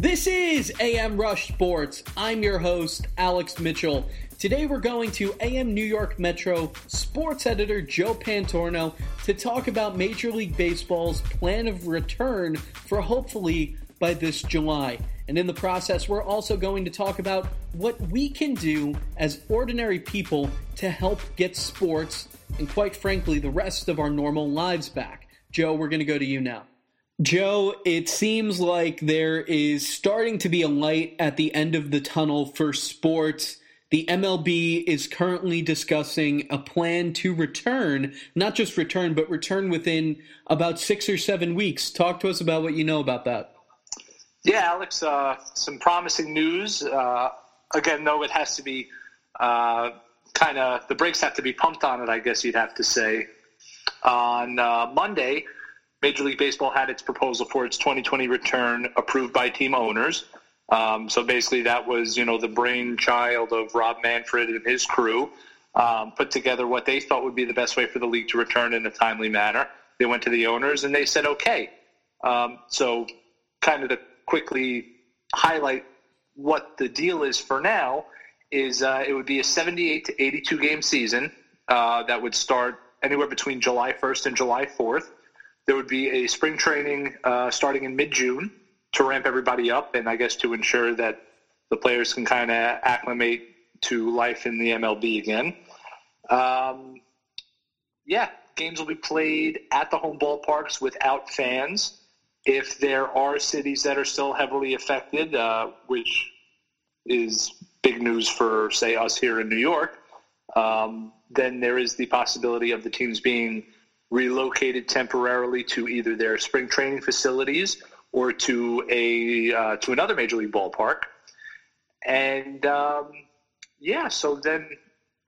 This is amRUSH Sports. I'm your host, Alex Mitchell. Today we're going to amNewYork Metro sports editor Joe Pantorno to talk about Major League Baseball's plan of return for hopefully by this July. And in the process, we're also going to talk about what we can do as ordinary people to help get sports and, quite frankly, the rest of our normal lives back. Joe, we're going to go to you now. Joe, it seems like there is starting to be a light at the end of the tunnel for sports. The MLB is currently discussing a plan to return, not just return, but return within about six or seven weeks. Talk to us about what you know about that. Yeah, Alex, uh, some promising news. Uh, again, though, it has to be uh, kind of the brakes have to be pumped on it, I guess you'd have to say. On uh, Monday, Major League Baseball had its proposal for its 2020 return approved by team owners. Um, so basically, that was you know the brainchild of Rob Manfred and his crew. Um, put together what they thought would be the best way for the league to return in a timely manner. They went to the owners and they said okay. Um, so, kind of to quickly highlight what the deal is for now is uh, it would be a 78 to 82 game season uh, that would start anywhere between July 1st and July 4th. There would be a spring training uh, starting in mid June to ramp everybody up, and I guess to ensure that the players can kind of acclimate to life in the MLB again. Um, yeah, games will be played at the home ballparks without fans. If there are cities that are still heavily affected, uh, which is big news for, say, us here in New York, um, then there is the possibility of the teams being relocated temporarily to either their spring training facilities or to a uh, to another major league ballpark. And um, yeah, so then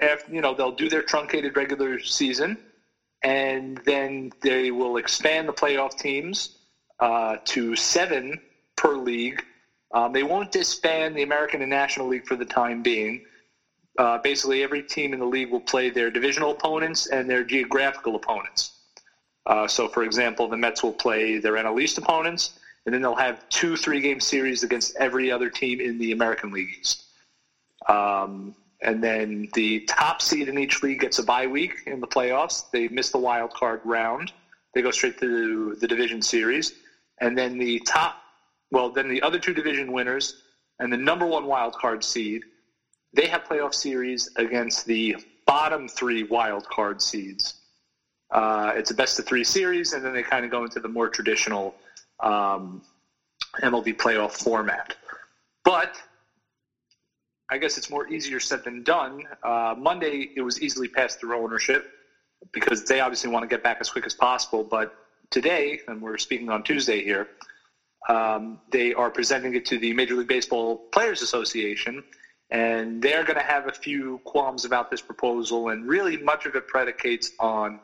after you know they'll do their truncated regular season, and then they will expand the playoff teams uh, to seven per league. Um, they won't disband the American and National League for the time being. Uh, basically, every team in the league will play their divisional opponents and their geographical opponents. Uh, so, for example, the Mets will play their NL East opponents, and then they'll have two three game series against every other team in the American League East. Um, and then the top seed in each league gets a bye week in the playoffs. They miss the wild card round. They go straight to the division series. And then the top, well, then the other two division winners and the number one wild card seed they have playoff series against the bottom three wild card seeds. Uh, it's a best of three series, and then they kind of go into the more traditional um, MLB playoff format. But I guess it's more easier said than done. Uh, Monday, it was easily passed through ownership because they obviously want to get back as quick as possible. But today, and we're speaking on Tuesday here, um, they are presenting it to the Major League Baseball Players Association and they're going to have a few qualms about this proposal, and really much of it predicates on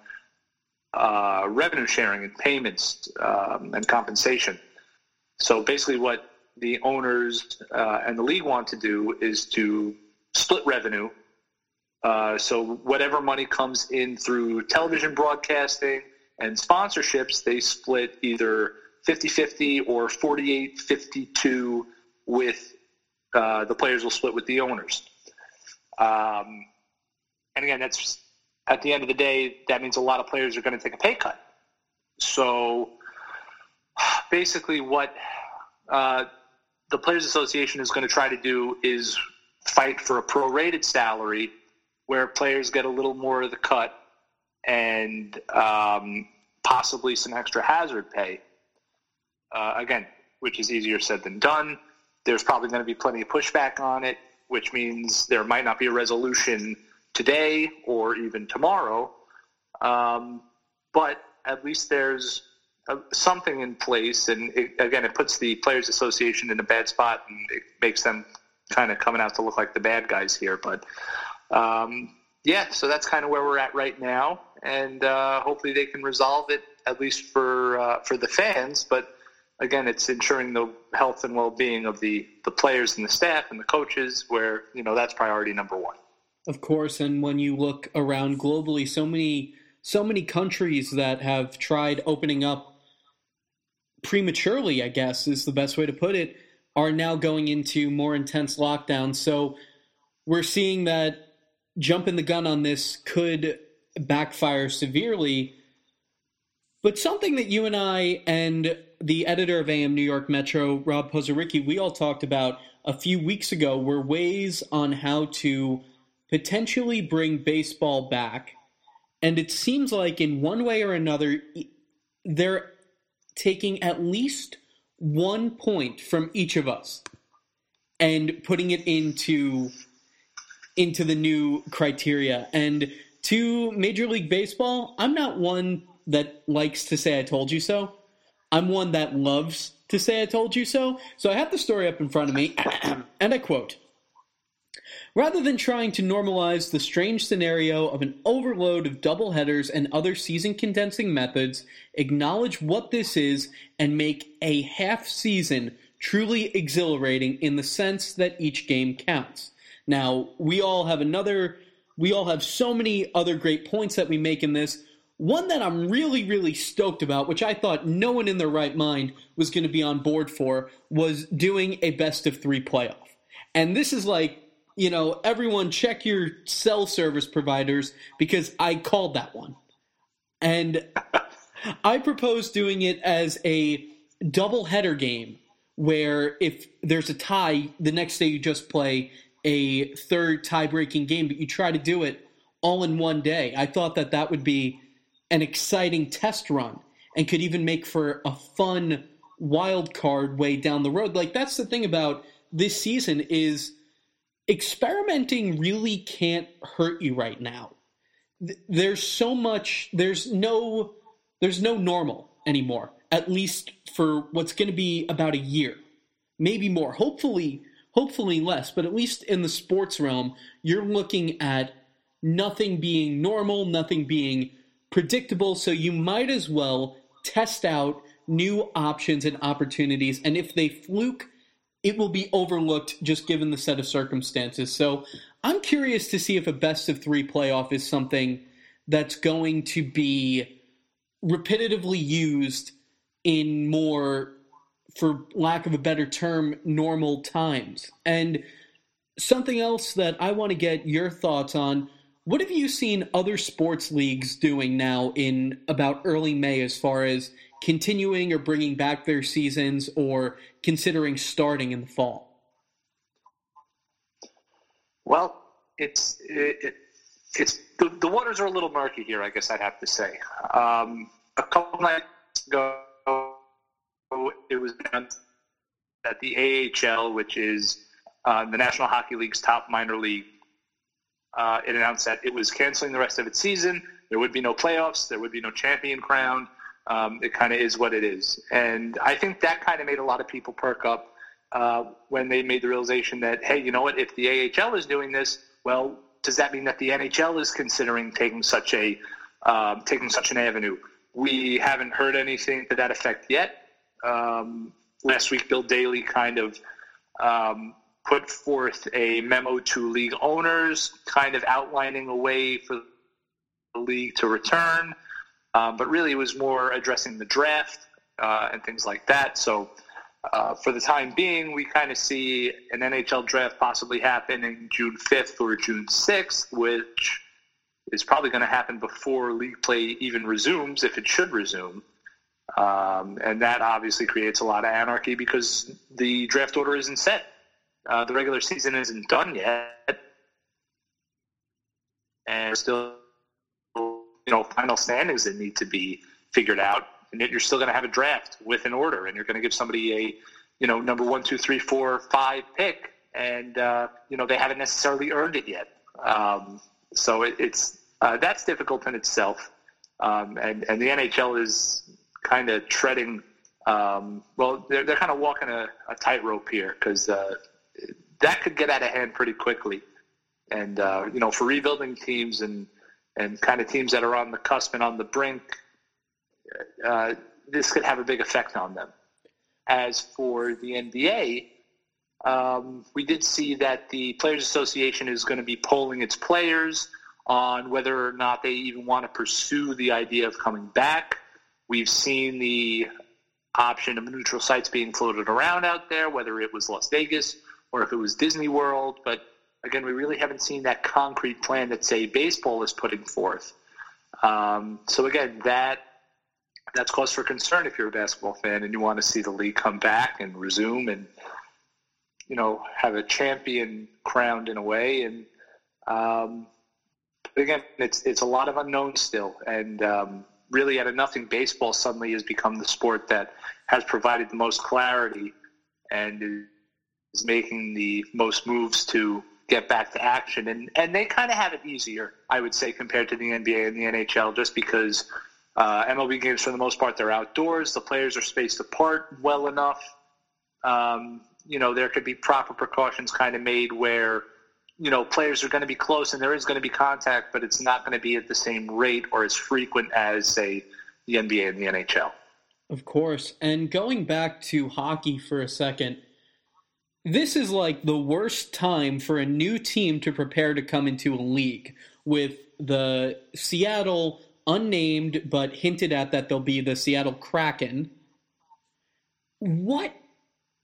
uh, revenue sharing and payments um, and compensation. So basically, what the owners uh, and the league want to do is to split revenue. Uh, so whatever money comes in through television broadcasting and sponsorships, they split either 50-50 or 48-52 with uh, the players will split with the owners. Um, and again, that's at the end of the day, that means a lot of players are going to take a pay cut. So basically, what uh, the Players Association is going to try to do is fight for a prorated salary where players get a little more of the cut and um, possibly some extra hazard pay. Uh, again, which is easier said than done. There's probably going to be plenty of pushback on it, which means there might not be a resolution today or even tomorrow. Um, but at least there's a, something in place, and it, again, it puts the Players Association in a bad spot, and it makes them kind of coming out to look like the bad guys here. But um, yeah, so that's kind of where we're at right now, and uh, hopefully they can resolve it at least for uh, for the fans. But again, it's ensuring the health and well-being of the the players and the staff and the coaches, where you know that's priority number one. Of course, and when you look around globally, so many so many countries that have tried opening up prematurely, I guess is the best way to put it. are now going into more intense lockdowns. So we're seeing that jumping the gun on this could backfire severely. But something that you and I and the editor of amNewYork Metro, Rob Pozarycki, we all talked about a few weeks ago were ways on how to potentially bring baseball back. And it seems like in one way or another, they're taking at least one point from each of us and putting it into into the new criteria. And to Major League Baseball, I'm not one that likes to say I told you so. I'm one that loves to say I told you so. So I have the story up in front of me, and I quote Rather than trying to normalize the strange scenario of an overload of double headers and other season condensing methods, acknowledge what this is and make a half season truly exhilarating in the sense that each game counts. Now, we all have another, we all have so many other great points that we make in this. One that I'm really, really stoked about, which I thought no one in their right mind was going to be on board for, was doing a best of three playoff. And this is like you know, everyone check your cell service providers because I called that one. And I propose doing it as a double header game where if there's a tie, the next day you just play a third tie breaking game, but you try to do it all in one day. I thought that that would be an exciting test run and could even make for a fun wild card way down the road. Like that's the thing about this season is experimenting really can't hurt you right now. There's so much. There's no. There's no normal anymore. At least for what's going to be about a year, maybe more. Hopefully, hopefully less. But at least in the sports realm, you're looking at nothing being normal, nothing being predictable. So you might as well test out new options and opportunities. And if they fluke it will be overlooked just given the set of circumstances. So I'm curious to see if a best of three playoff is something that's going to be repetitively used in more, for lack of a better term, normal times. And something else that I want to get your thoughts on. What have you seen other sports leagues doing now in about early May as far as continuing or bringing back their seasons or considering starting in the fall? Well, it's it, it, it's the, the, waters are a little murky here. I guess I'd have to say. Um, a couple nights ago, it was announced that the AHL, which is uh, the National Hockey League's top minor league, uh, it announced that it was canceling the rest of its season. There would be no playoffs. There would be no champion crowned. Um, it kind of is what it is. And I think that kind of made a lot of people perk up uh, when they made the realization that, hey, you know what? If the AHL is doing this, well, does that mean that the NHL is considering taking such a um, taking such an avenue? We haven't heard anything to that effect yet. Um, last week, Bill Daly kind of um, put forth a memo to league owners, kind of outlining a way for the league to return. Um, but really, it was more addressing the draft uh, and things like that. So, uh, for the time being, we kind of see an NHL draft possibly happening June 5th or June 6th, which is probably going to happen before league play even resumes, if it should resume. Um, and that obviously creates a lot of anarchy because the draft order isn't set. Uh, the regular season isn't done yet. And still you know final standings that need to be figured out, and you're still going to have a draft with an order, and you're going to give somebody a you know number one, two, three, four, five pick, and uh, you know they haven't necessarily earned it yet. Um, so it, it's uh, that's difficult in itself, um, and and the NHL is kind of treading. Um, well, they're, they're kind of walking a, a tightrope here because uh, that could get out of hand pretty quickly. And uh, you know, for rebuilding teams and and kind of teams that are on the cusp and on the brink, uh, this could have a big effect on them. As for the NBA, um, we did see that the Players Association is going to be polling its players on whether or not they even want to pursue the idea of coming back. We've seen the option of neutral sites being floated around out there, whether it was Las Vegas or if it was Disney World. But again, we really haven't seen that concrete plan that, say, baseball is putting forth. Um, so again, that that's cause for concern if you're a basketball fan and you want to see the league come back and resume and you know have a champion crowned in a way. And um, again, it's it's a lot of unknowns still, and um, really out of nothing, baseball suddenly has become the sport that has provided the most clarity and is making the most moves to get back to action. And, and they kind of have it easier, I would say, compared to the NBA and the NHL, just because uh, MLB games, for the most part, they're outdoors. The players are spaced apart well enough. Um, you know, there could be proper precautions kind of made where – you know, players are going to be close and there is going to be contact, but it's not going to be at the same rate or as frequent as, say, the NBA and the NHL. Of course. And going back to hockey for a second, this is like the worst time for a new team to prepare to come into a league with the Seattle unnamed but hinted at that they'll be the Seattle Kraken. What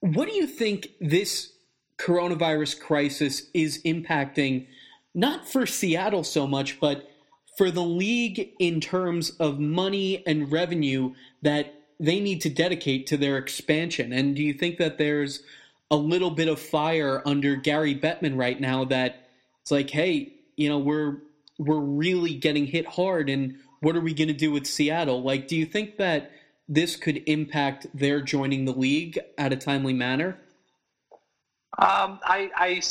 what do you think this coronavirus crisis is impacting not for Seattle so much, but for the league in terms of money and revenue that they need to dedicate to their expansion. And do you think that there's a little bit of fire under Gary Bettman right now that it's like, hey, you know, we're we're really getting hit hard and what are we going to do with Seattle? Like, do you think that this could impact their joining the league at a timely manner? Um, I, I,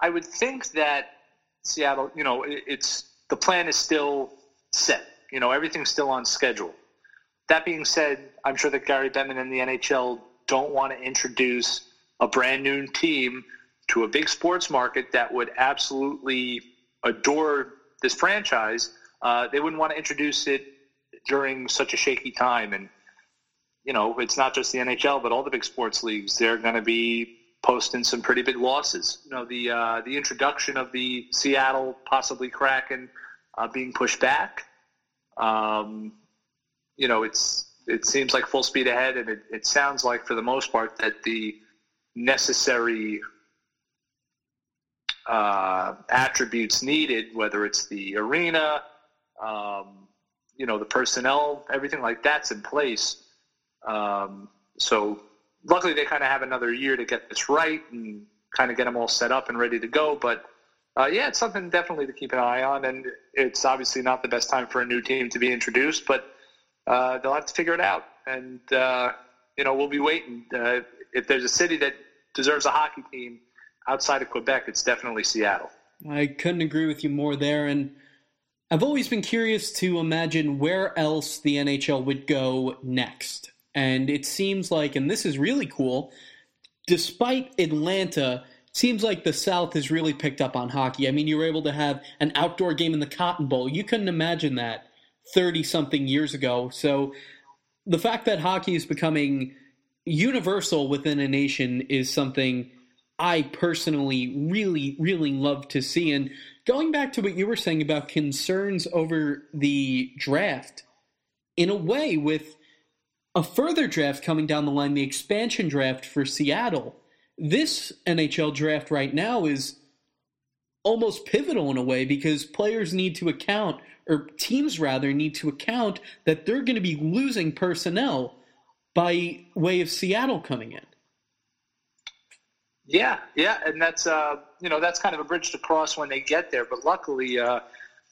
I would think that Seattle, you know, it, it's the plan is still set. You know, everything's still on schedule. That being said, I'm sure that Gary Bettman and the NHL don't want to introduce a brand new team to a big sports market that would absolutely adore this franchise. Uh, they wouldn't want to introduce it during such a shaky time. And, you know, it's not just the NHL, but all the big sports leagues. They're going to be posting some pretty big losses. You know, the uh, the introduction of the Seattle possibly Kraken uh, being pushed back. Um, you know, it's it seems like full speed ahead, and it, it sounds like for the most part that the necessary uh, attributes needed, whether it's the arena, um, you know, the personnel, everything like that's in place. Um, so luckily they kind of have another year to get this right and kind of get them all set up and ready to go. But uh, yeah, it's something definitely to keep an eye on, and it's obviously not the best time for a new team to be introduced, but uh, they'll have to figure it out. And uh, you know, we'll be waiting. Uh, if there's a city that deserves a hockey team outside of Quebec, it's definitely Seattle. I couldn't agree with you more there, and. I've always been curious to imagine where else the NHL would go next. And it seems like, and this is really cool, despite Atlanta, seems like the South has really picked up on hockey. I mean, you were able to have an outdoor game in the Cotton Bowl. You couldn't imagine that 30 something years ago. So the fact that hockey is becoming universal within a nation is something I personally really, really love to see. And going back to what you were saying about concerns over the draft, in a way, with a further draft coming down the line, the expansion draft for Seattle. This NHL draft right now is almost pivotal in a way because players need to account, or teams rather, need to account that they're going to be losing personnel by way of Seattle coming in. Yeah, yeah, and that's uh, you know that's kind of a bridge to cross when they get there. But luckily, uh,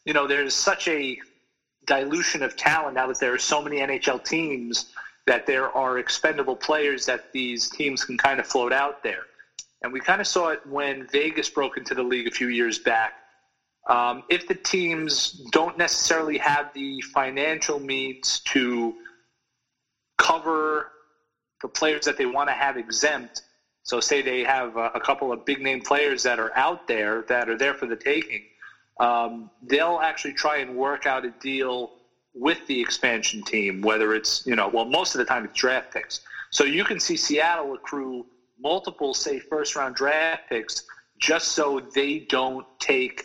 you know, there's such a dilution of talent now that there are so many NHL teams that there are expendable players that these teams can kind of float out there. And we kind of saw it when Vegas broke into the league a few years back. Um, if the teams don't necessarily have the financial means to cover the players that they want to have exempt, so say they have a, a couple of big name players that are out there that are there for the taking, um, they'll actually try and work out a deal with the expansion team, whether it's, you know, well, most of the time it's draft picks. So you can see Seattle accrue multiple, say, first round draft picks just so they don't take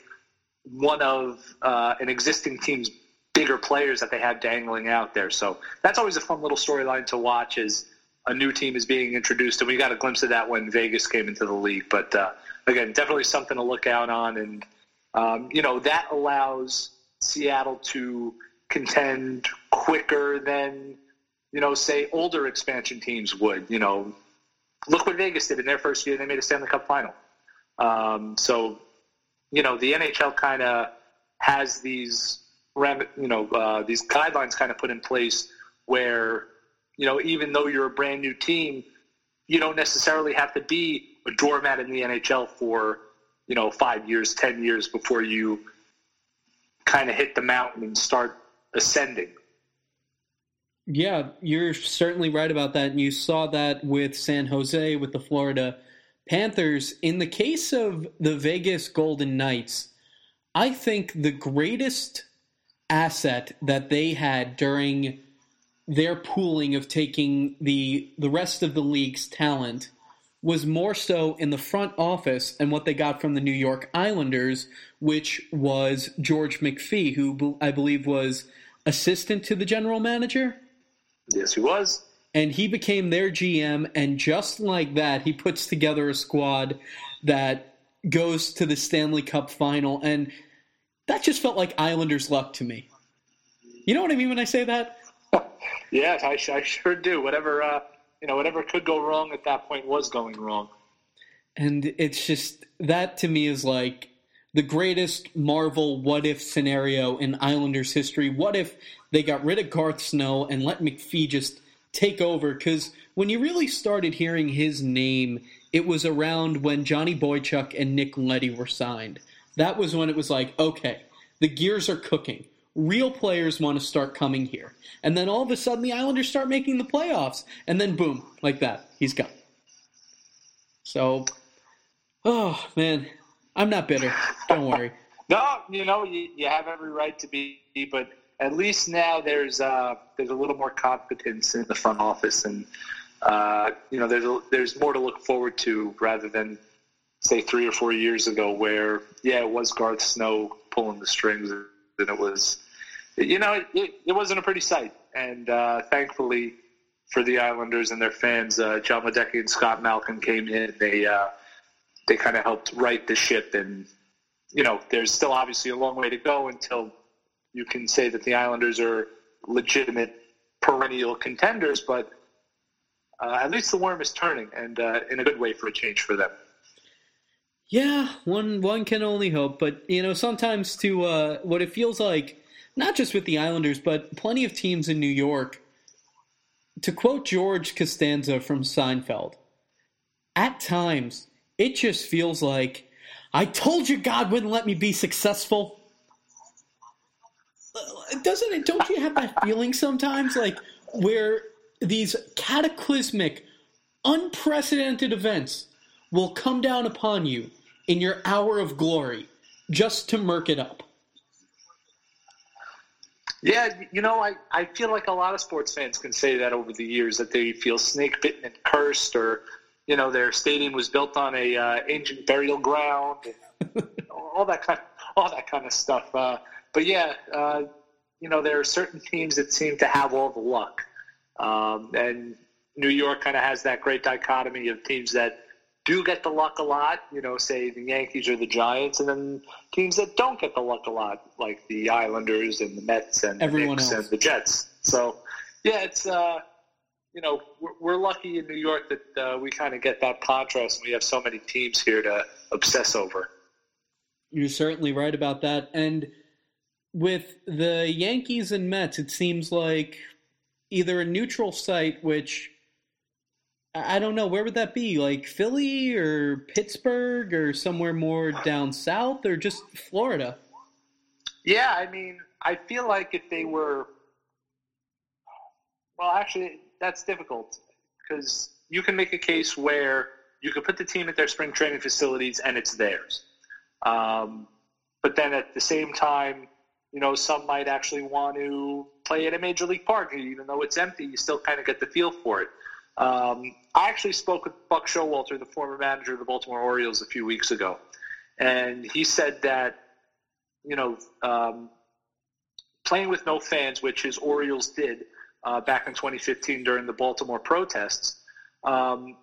one of uh, an existing team's bigger players that they have dangling out there. So that's always a fun little storyline to watch as a new team is being introduced. And we got a glimpse of that when Vegas came into the league. But uh, again, definitely something to look out on. And, um, you know, that allows Seattle to contend quicker than, you know, say older expansion teams would. You know, look what Vegas did in their first year. They made a Stanley Cup final. Um, so, you know, the NHL kind of has these you know, uh, these guidelines kind of put in place where, you know, even though you're a brand new team, you don't necessarily have to be a doormat in the NHL for, you know, five years, 10 years before you kind of hit the mountain and start ascending. Yeah, you're certainly right about that. And you saw that with San Jose, with the Florida Panthers. In the case of the Vegas Golden Knights, I think the greatest asset that they had during their pooling of taking the the rest of the league's talent was more so in the front office and what they got from the New York Islanders, which was George McPhee, who I believe was assistant to the general manager. Yes, he was. And he became their GM, and just like that, he puts together a squad that goes to the Stanley Cup final. And that just felt like Islanders luck to me. You know what I mean when I say that? yeah, I, I, sure do. Whatever uh, you know, whatever could go wrong at that point was going wrong. And it's just that to me is like the greatest Marvel what if scenario in Islanders history. What if they got rid of Garth Snow and let McPhee just take over? Because when you really started hearing his name, it was around when Johnny Boychuk and Nick Leddy were signed. That was when it was like, okay, the gears are cooking. Real players want to start coming here. And then all of a sudden, the Islanders start making the playoffs. And then, boom, like that, he's gone. So, oh, man, I'm not bitter. Don't worry. no, you know, you, you have every right to be, but at least now there's uh, there's a little more competence in the front office, and uh, you know there's a, there's more to look forward to rather than say three or four years ago, where yeah, it was Garth Snow pulling the strings, and it was, you know, it, it wasn't a pretty sight. And uh, thankfully for the Islanders and their fans, uh, Jon Ledecky and Scott Malkin came in. They uh, they kind of helped right the ship, and you know, there's still obviously a long way to go until you can say that the Islanders are legitimate perennial contenders, but. Uh, at least the worm is turning, and uh, in a good way for a change for them. Yeah, one one can only hope, but you know, sometimes to uh, what it feels like, not just with the Islanders, but plenty of teams in New York. To quote George Costanza from Seinfeld, at times it just feels like, "I told you God wouldn't let me be successful." Doesn't it? Don't you have that feeling sometimes, like where these cataclysmic, unprecedented events will come down upon you in your hour of glory just to murk it up? Yeah, you know, I, I feel like a lot of sports fans can say that over the years that they feel snake bitten and cursed, or you know, their stadium was built on a uh, ancient burial ground, all that kind, of, all that kind of stuff. Uh, but yeah, uh, you know, there are certain teams that seem to have all the luck, um, and New York kind of has that great dichotomy of teams that do get the luck a lot, you know, say the Yankees or the Giants, and then teams that don't get the luck a lot, like the Islanders and the Mets and Everyone the Knicks else. and the Jets. So, yeah, it's uh, you know we're, we're lucky in New York that uh, we kind of get that contrast. and We have so many teams here to obsess over. You're certainly right about that, and with the Yankees and Mets, it seems like either a neutral site, which I don't know where would that be, like Philly or Pittsburgh or somewhere more down south or just Florida. Yeah, I mean, I feel like if they were, well, actually, that's difficult because you can make a case where you could put the team at their spring training facilities and it's theirs. Um, but then at the same time, you know, some might actually want to play at a major league park, even though it's empty. You still kind of get the feel for it. Um, I actually spoke with Buck Showalter, the former manager of the Baltimore Orioles, a few weeks ago, and he said that you know um, playing with no fans, which his Orioles did uh, back in 2015 during the Baltimore protests, um,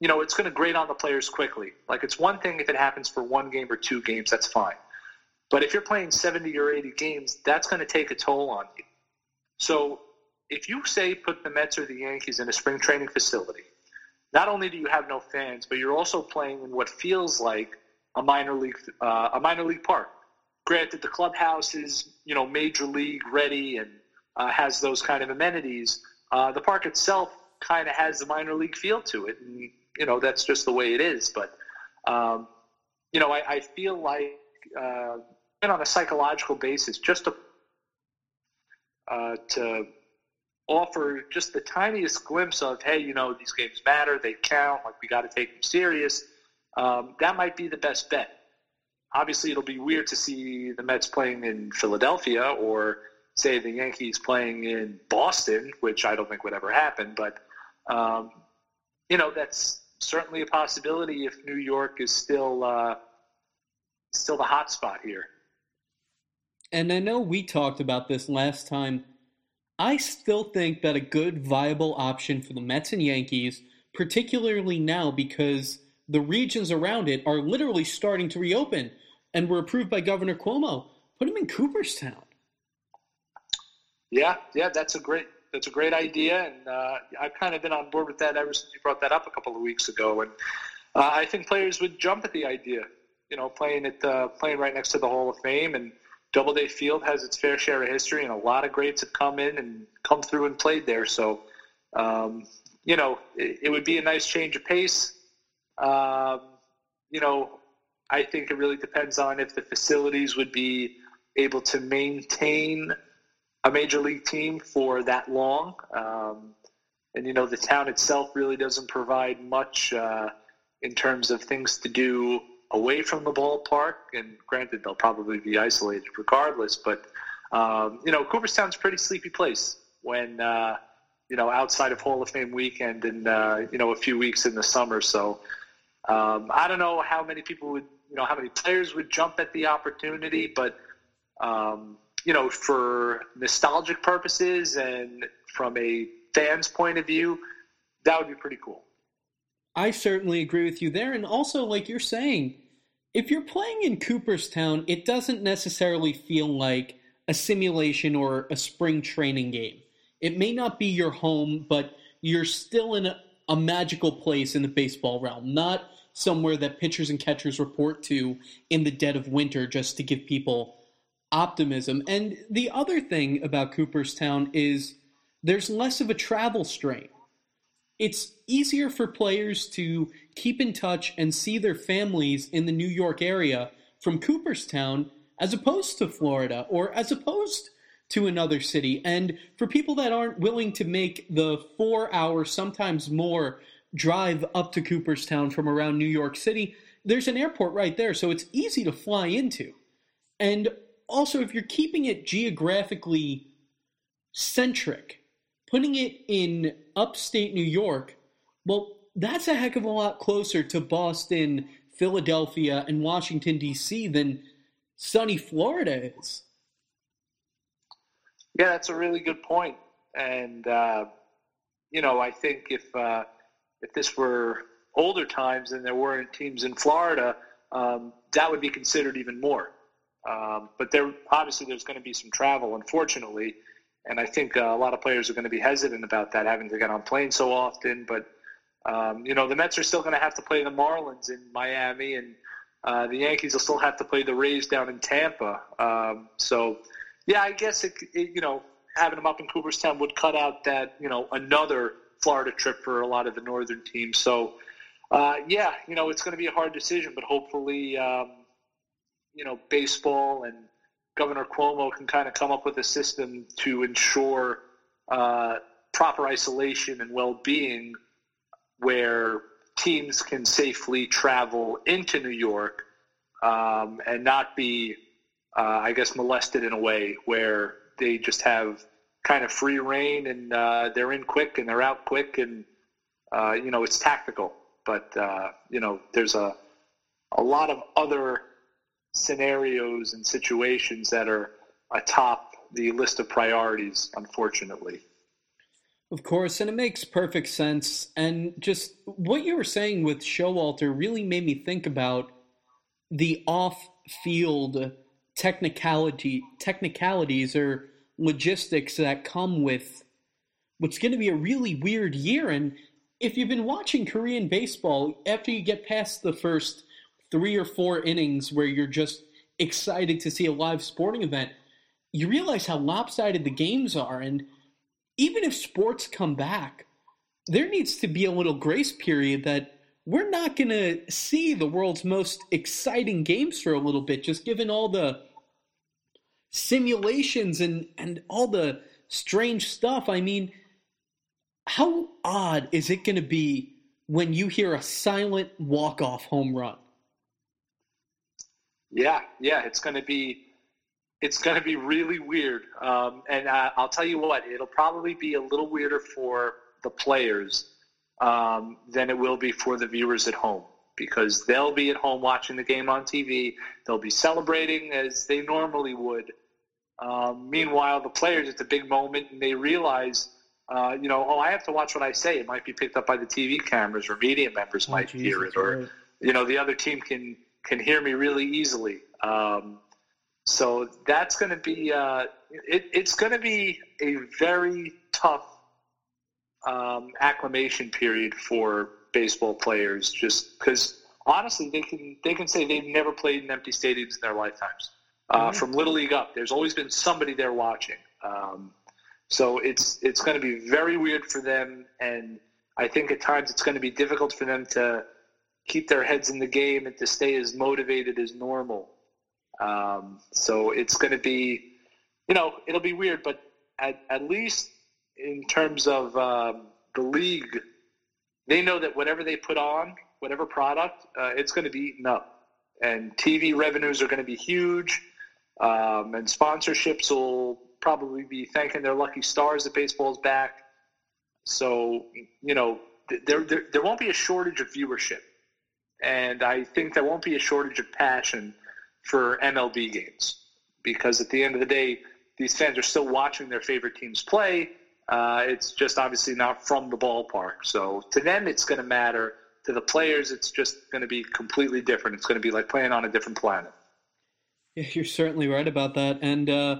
you know, it's going to grate on the players quickly. Like, it's one thing if it happens for one game or two games, that's fine. But if you're playing 70 or 80 games, that's going to take a toll on you. So if you say put the Mets or the Yankees in a spring training facility, not only do you have no fans, but you're also playing in what feels like a minor league uh, a minor league park. Granted, the clubhouse is you know major league ready and uh, has those kind of amenities. Uh, the park itself kind of has the minor league feel to it, and you know that's just the way it is. But um, you know, I, I feel like uh, on a psychological basis, just to uh, to offer just the tiniest glimpse of, hey, you know, these games matter, they count, like we got to take them serious. Um, that might be the best bet. Obviously, it'll be weird to see the Mets playing in Philadelphia or say the Yankees playing in Boston, which I don't think would ever happen. But um, you know, that's certainly a possibility if New York is still uh, still the hot spot here. And I know we talked about this last time I still think that a good, viable option for the Mets and Yankees, particularly now because the regions around it are literally starting to reopen and were approved by Governor Cuomo, put them in Cooperstown. Yeah, yeah, that's a great that's a great idea, and uh, I've kind of been on board with that ever since you brought that up a couple of weeks ago. And uh, I think players would jump at the idea, you know, playing it uh, playing right next to the Hall of Fame and Doubleday Field has its fair share of history, and a lot of greats have come in and come through and played there. So, um, you know, it, it, would be a nice change of pace. Um, you know, I think it really depends on if the facilities would be able to maintain a major league team for that long. Um, and, you know, the town itself really doesn't provide much uh, in terms of things to do away from the ballpark. And granted, they'll probably be isolated regardless. But um, you know, Cooperstown's a pretty sleepy place when uh, you know outside of Hall of Fame weekend and uh, you know a few weeks in the summer. So um, I don't know how many people would you know how many players would jump at the opportunity, but um, you know for nostalgic purposes and from a fan's point of view, that would be pretty cool. I certainly agree with you there. And also, like you're saying, if you're playing in Cooperstown, it doesn't necessarily feel like a simulation or a spring training game. It may not be your home, but you're still in a, a magical place in the baseball realm, not somewhere that pitchers and catchers report to in the dead of winter just to give people optimism. And the other thing about Cooperstown is there's less of a travel strain it's easier for players to keep in touch and see their families in the New York area from Cooperstown as opposed to Florida or as opposed to another city. And for people that aren't willing to make the four hour, sometimes more, drive up to Cooperstown from around New York City, there's an airport right there, so it's easy to fly into. And also, if you're keeping it geographically centric, putting it in upstate New York, well, that's a heck of a lot closer to Boston, Philadelphia, and Washington, D.C. than sunny Florida is. Yeah, that's a really good point. And, uh, you know, I think if, uh, if this were older times and there weren't teams in Florida, um, that would be considered even more. Um, but there, obviously, there's going to be some travel, unfortunately. And I think uh, a lot of players are going to be hesitant about that, having to get on planes so often. But um, you know, the Mets are still going to have to play the Marlins in Miami, and uh, the Yankees will still have to play the Rays down in Tampa. Um, so, yeah, I guess it, it, you know having them up in Cooperstown would cut out that you know another Florida trip for a lot of the northern teams. So, uh, yeah, you know, it's going to be a hard decision, but hopefully, um, you know, baseball and Governor Cuomo can kind of come up with a system to ensure uh, proper isolation and well-being, where teams can safely travel into New York um, and not be, uh, I guess, molested in a way where they just have kind of free reign and uh, they're in quick and they're out quick and uh, you know it's tactical. But uh, you know there's a a lot of other scenarios and situations that are atop the list of priorities, unfortunately. Of course, and it makes perfect sense. And just what you were saying with Showalter really made me think about the off-field technicality technicalities or logistics that come with what's going to be a really weird year. And if you've been watching Korean baseball, after you get past the first three or four innings where you're just excited to see a live sporting event, you realize how lopsided the games are. And even if sports come back, there needs to be a little grace period that we're not going to see the world's most exciting games for a little bit, just given all the simulations and, and all the strange stuff. I mean, how odd is it going to be when you hear a silent walk-off home run? Yeah, yeah, it's going to be it's going to be really weird. Um, and uh, I'll tell you what, it'll probably be a little weirder for the players um, than it will be for the viewers at home because they'll be at home watching the game on TV. They'll be celebrating as they normally would. Um, meanwhile, the players, it's a big moment and they realize, uh, you know, oh, I have to watch what I say. It might be picked up by the TV cameras or media members oh, might geez, hear it, or, right. you know, the other team can can hear me really easily. Um, so that's going to be uh, it, it's going to be a very tough um, acclimation period for baseball players, just because honestly they can they can say they've never played in empty stadiums in their lifetimes. Uh, mm-hmm. From little league up, there's always been somebody there watching. Um, so it's it's going to be very weird for them, and I think at times it's going to be difficult for them to keep their heads in the game and to stay as motivated as normal. Um, so it's going to be, you know, it'll be weird, but at, at least in terms of um, the league, they know that whatever they put on, whatever product, uh, it's going to be eaten up. And TV revenues are going to be huge, um, and sponsorships will probably be thanking their lucky stars that baseball's back. So, you know, there, there, there won't be a shortage of viewership. And I think there won't be a shortage of passion for MLB games because at the end of the day, these fans are still watching their favorite teams play. Uh, it's just obviously not from the ballpark. So to them, it's going to matter. To the players, it's just going to be completely different. It's going to be like playing on a different planet. Yeah, you're certainly right about that. And uh,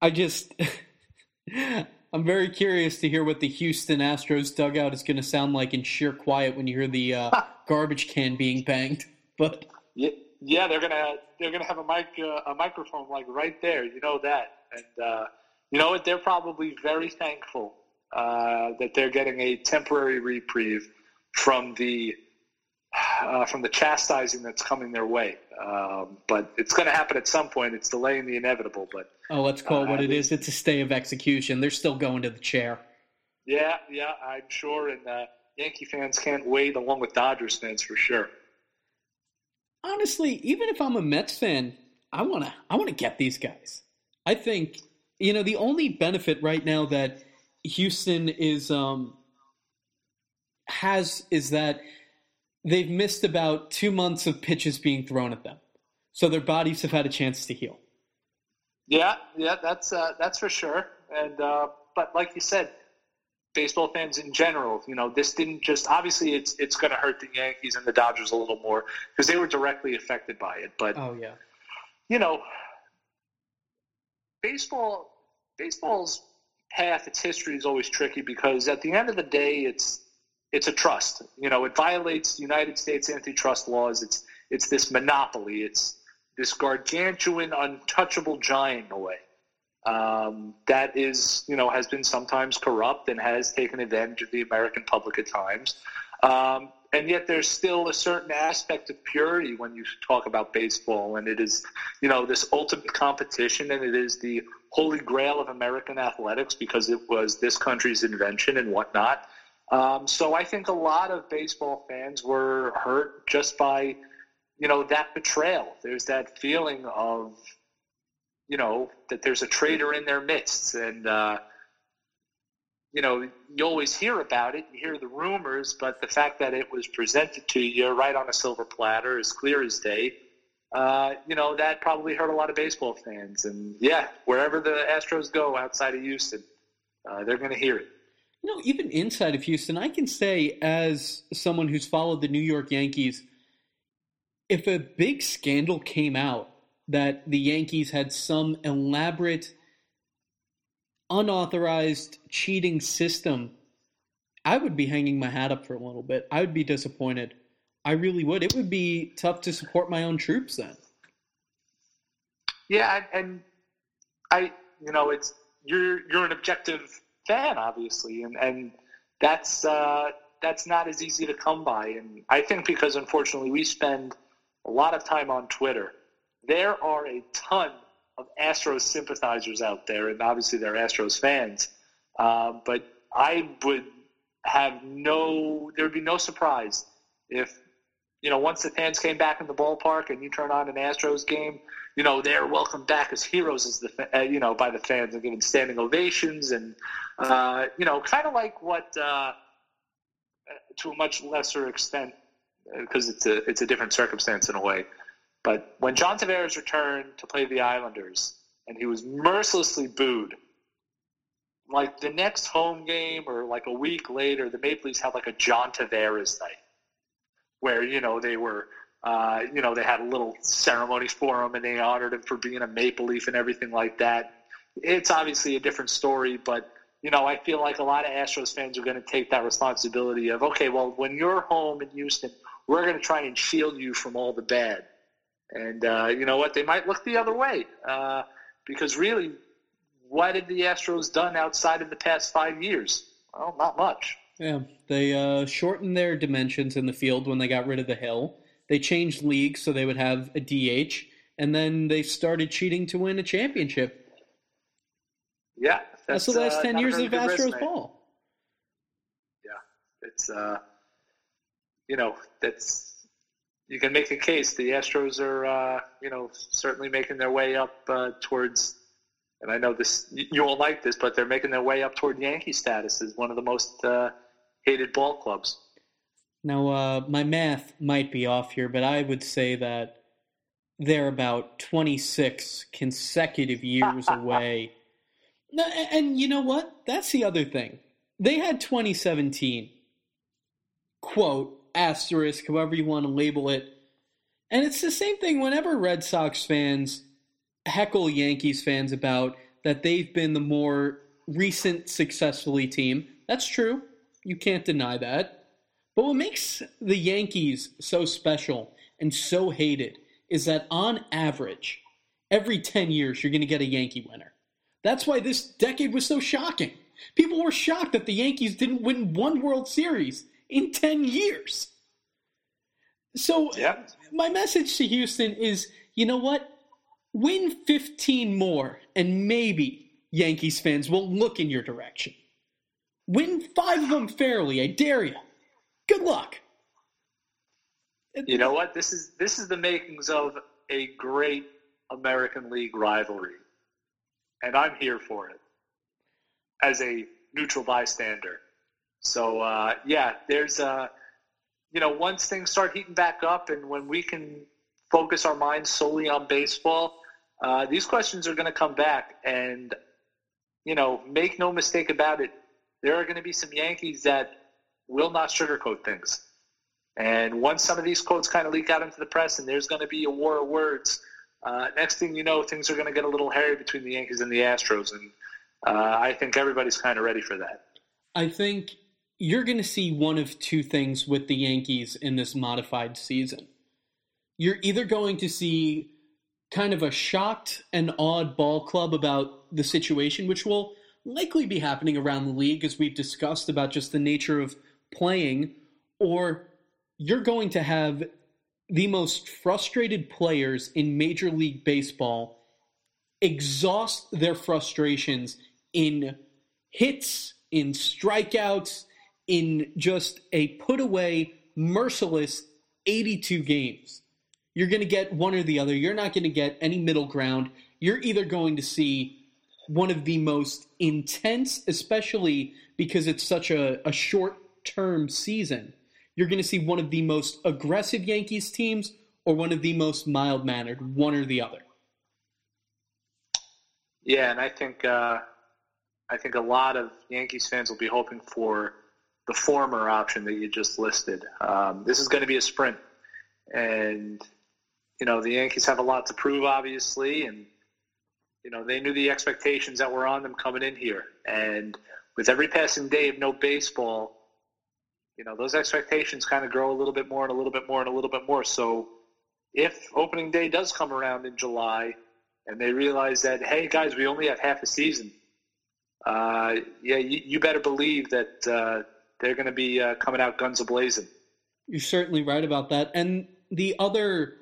I just, I'm very curious to hear what the Houston Astros dugout is going to sound like in sheer quiet when you hear the uh, garbage can being banged. But yeah, yeah, they're gonna they're gonna have a mic uh, a microphone like right there. You know that, and uh, you know what? They're probably very thankful uh, that they're getting a temporary reprieve from the uh, from the chastising that's coming their way. Um, but it's going to happen at some point. It's delaying the inevitable. But oh, let's call it what it is. It's a stay of execution. They're still going to the chair. Yeah, yeah, I'm sure, and uh, Yankee fans can't wait, along with Dodgers fans for sure honestly, even if I'm a Mets fan, I wanna I wanna get these guys. I think you know the only benefit right now that Houston is um, has is that they've missed about two months of pitches being thrown at them, so their bodies have had a chance to heal. Yeah, yeah, that's uh, that's for sure. And uh, but like you said, baseball fans in general. You know, this didn't just obviously it's it's going to hurt the Yankees and the Dodgers a little more because they were directly affected by it. But oh yeah, you know, baseball baseball's path, its history is always tricky because at the end of the day, it's it's a trust. You know, it violates United States antitrust laws. It's it's this monopoly. It's this gargantuan, untouchable giant in a way um, that is, you know, has been sometimes corrupt and has taken advantage of the American public at times. Um, and yet there's still a certain aspect of purity when you talk about baseball, and it is, you know, this ultimate competition, and it is the holy grail of American athletics because it was this country's invention and whatnot. Um, so I think a lot of baseball fans were hurt just by, you know, that betrayal. There's that feeling of you know that there's a traitor in their midst, and uh, you know you always hear about it, you hear the rumors, but the fact that it was presented to you right on a silver platter, as clear as day, uh, you know, that probably hurt a lot of baseball fans. And yeah, wherever the Astros go outside of Houston, uh, they're going to hear it. You know, even inside of Houston, I can say, as someone who's followed the New York Yankees, if a big scandal came out that the Yankees had some elaborate, unauthorized cheating system, I would be hanging my hat up for a little bit. I would be disappointed. I really would. It would be tough to support my own troops then. Yeah, and I, you know, it's you're you're an objective fan, obviously, and and that's uh, that's not as easy to come by. And I think because unfortunately we spend a lot of time on Twitter, there are a ton of Astros sympathizers out there, and obviously they're Astros fans. Uh, but I would have no, there would be no surprise if you know, once the fans came back in the ballpark and you turn on an Astros game, you know, they're welcomed back as heroes as the, uh, you know, by the fans and given standing ovations and, uh, you know, kind of like what, uh, to a much lesser extent, because uh, it's a it's a different circumstance in a way. But when John Tavares returned to play the Islanders, and he was mercilessly booed, like the next home game or like a week later, the Maple Leafs had like a John Tavares night where you know they were uh, you know they had a little ceremony for him and they honored him for being a maple leaf and everything like that. It's obviously a different story but you know i feel like a lot of astros fans are going to take that responsibility of okay well when you're home in houston we're going to try and shield you from all the bad. And uh, you know what? They might look the other way uh, because really what have the astros done outside of the past five years? Well not much. Yeah, they uh, shortened their dimensions in the field when they got rid of the hill. They changed leagues so they would have a DH, and then they started cheating to win a championship. Yeah, that's, that's the last uh, ten years of Astros resume. ball. Yeah, it's uh, you know that's you can make a case. The Astros are uh, you know certainly making their way up uh, towards and I know this you won't like this, but they're making their way up toward Yankee status as one of the most uh, hated ball clubs. Now, uh, my math might be off here, but I would say that they're about 26 consecutive years away. And you know what? That's the other thing. They had 2017, quote, asterisk, however you want to label it. And it's the same thing whenever Red Sox fans heckle Yankees fans about that they've been the more recent successfully team. That's true. You can't deny that. But what makes the Yankees so special and so hated is that on average, every 10 years, you're going to get a Yankee winner. That's why this decade was so shocking. People were shocked that the Yankees didn't win one World Series in 10 years. So, my message to Houston is you know what? Win 15 more, and maybe Yankees fans will look in your direction. Win five of them fairly. I dare you. Good luck. You know what? This is this is the makings of a great American League rivalry, and I'm here for it as a neutral bystander. So uh, yeah, there's uh, you know once things start heating back up, and when we can focus our minds solely on baseball, uh, these questions are going to come back, and you know, make no mistake about it there are going to be some Yankees that will not sugarcoat things. And once some of these quotes kind of leak out into the press and there's going to be a war of words, uh, next thing you know, things are going to get a little hairy between the Yankees and the Astros. And uh, I think everybody's kind of ready for that. I think you're going to see one of two things with the Yankees in this modified season. You're either going to see kind of a shocked and awed ball club about the situation, which will likely be happening around the league, as we've discussed about just the nature of playing, or you're going to have the most frustrated players in Major League Baseball exhaust their frustrations in hits, in strikeouts, in just a put away, merciless 82 games. You're going to get one or the other. You're not going to get any middle ground. You're either going to see one of the most intense, especially because it's such a, a short term season. You're going to see one of the most aggressive Yankees teams, or one of the most mild mannered, one or the other. Yeah, and I think uh, I think a lot of Yankees fans will be hoping for the former option that you just listed. Um, this is going to be a sprint, and you know the Yankees have a lot to prove, obviously, and you know they knew the expectations that were on them coming in here, and with every passing day of no baseball, you know those expectations kind of grow a little bit more and a little bit more and a little bit more. So if opening day does come around in July, and they realize that hey guys, we only have half a season. Uh, yeah, you, you, better believe that uh, they're going to be uh, coming out guns a blazing. You're certainly right about that. And the other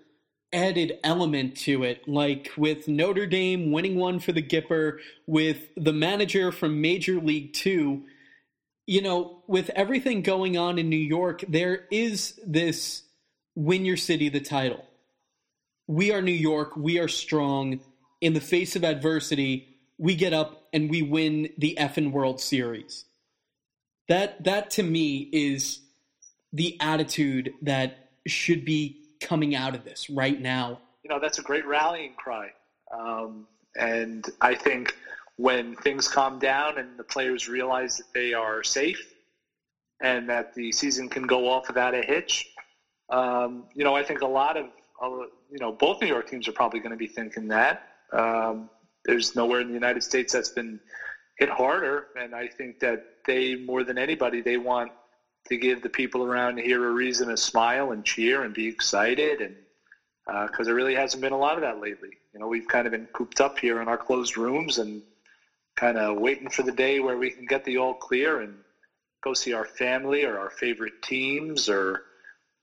added element to it, like with Notre Dame winning one for the Gipper, with the manager from Major League Two, you know, with everything going on in New York, there is this win your city the title. We are New York. We are strong. In the face of adversity, we get up and we win the effing World Series. That that to me is the attitude that should be coming out of this right now. You know, that's a great rallying cry. Um, and I think when things calm down and the players realize that they are safe and that the season can go off without a hitch, um, you know, I think a lot of, you know, both New York teams are probably going to be thinking that. Um, there's nowhere in the United States that's been hit harder, and I think that they more than anybody they want to give the people around here a reason to smile and cheer and be excited, and because uh, there really hasn't been a lot of that lately. You know, we've kind of been cooped up here in our closed rooms and kind of waiting for the day where we can get the all clear and go see our family or our favorite teams or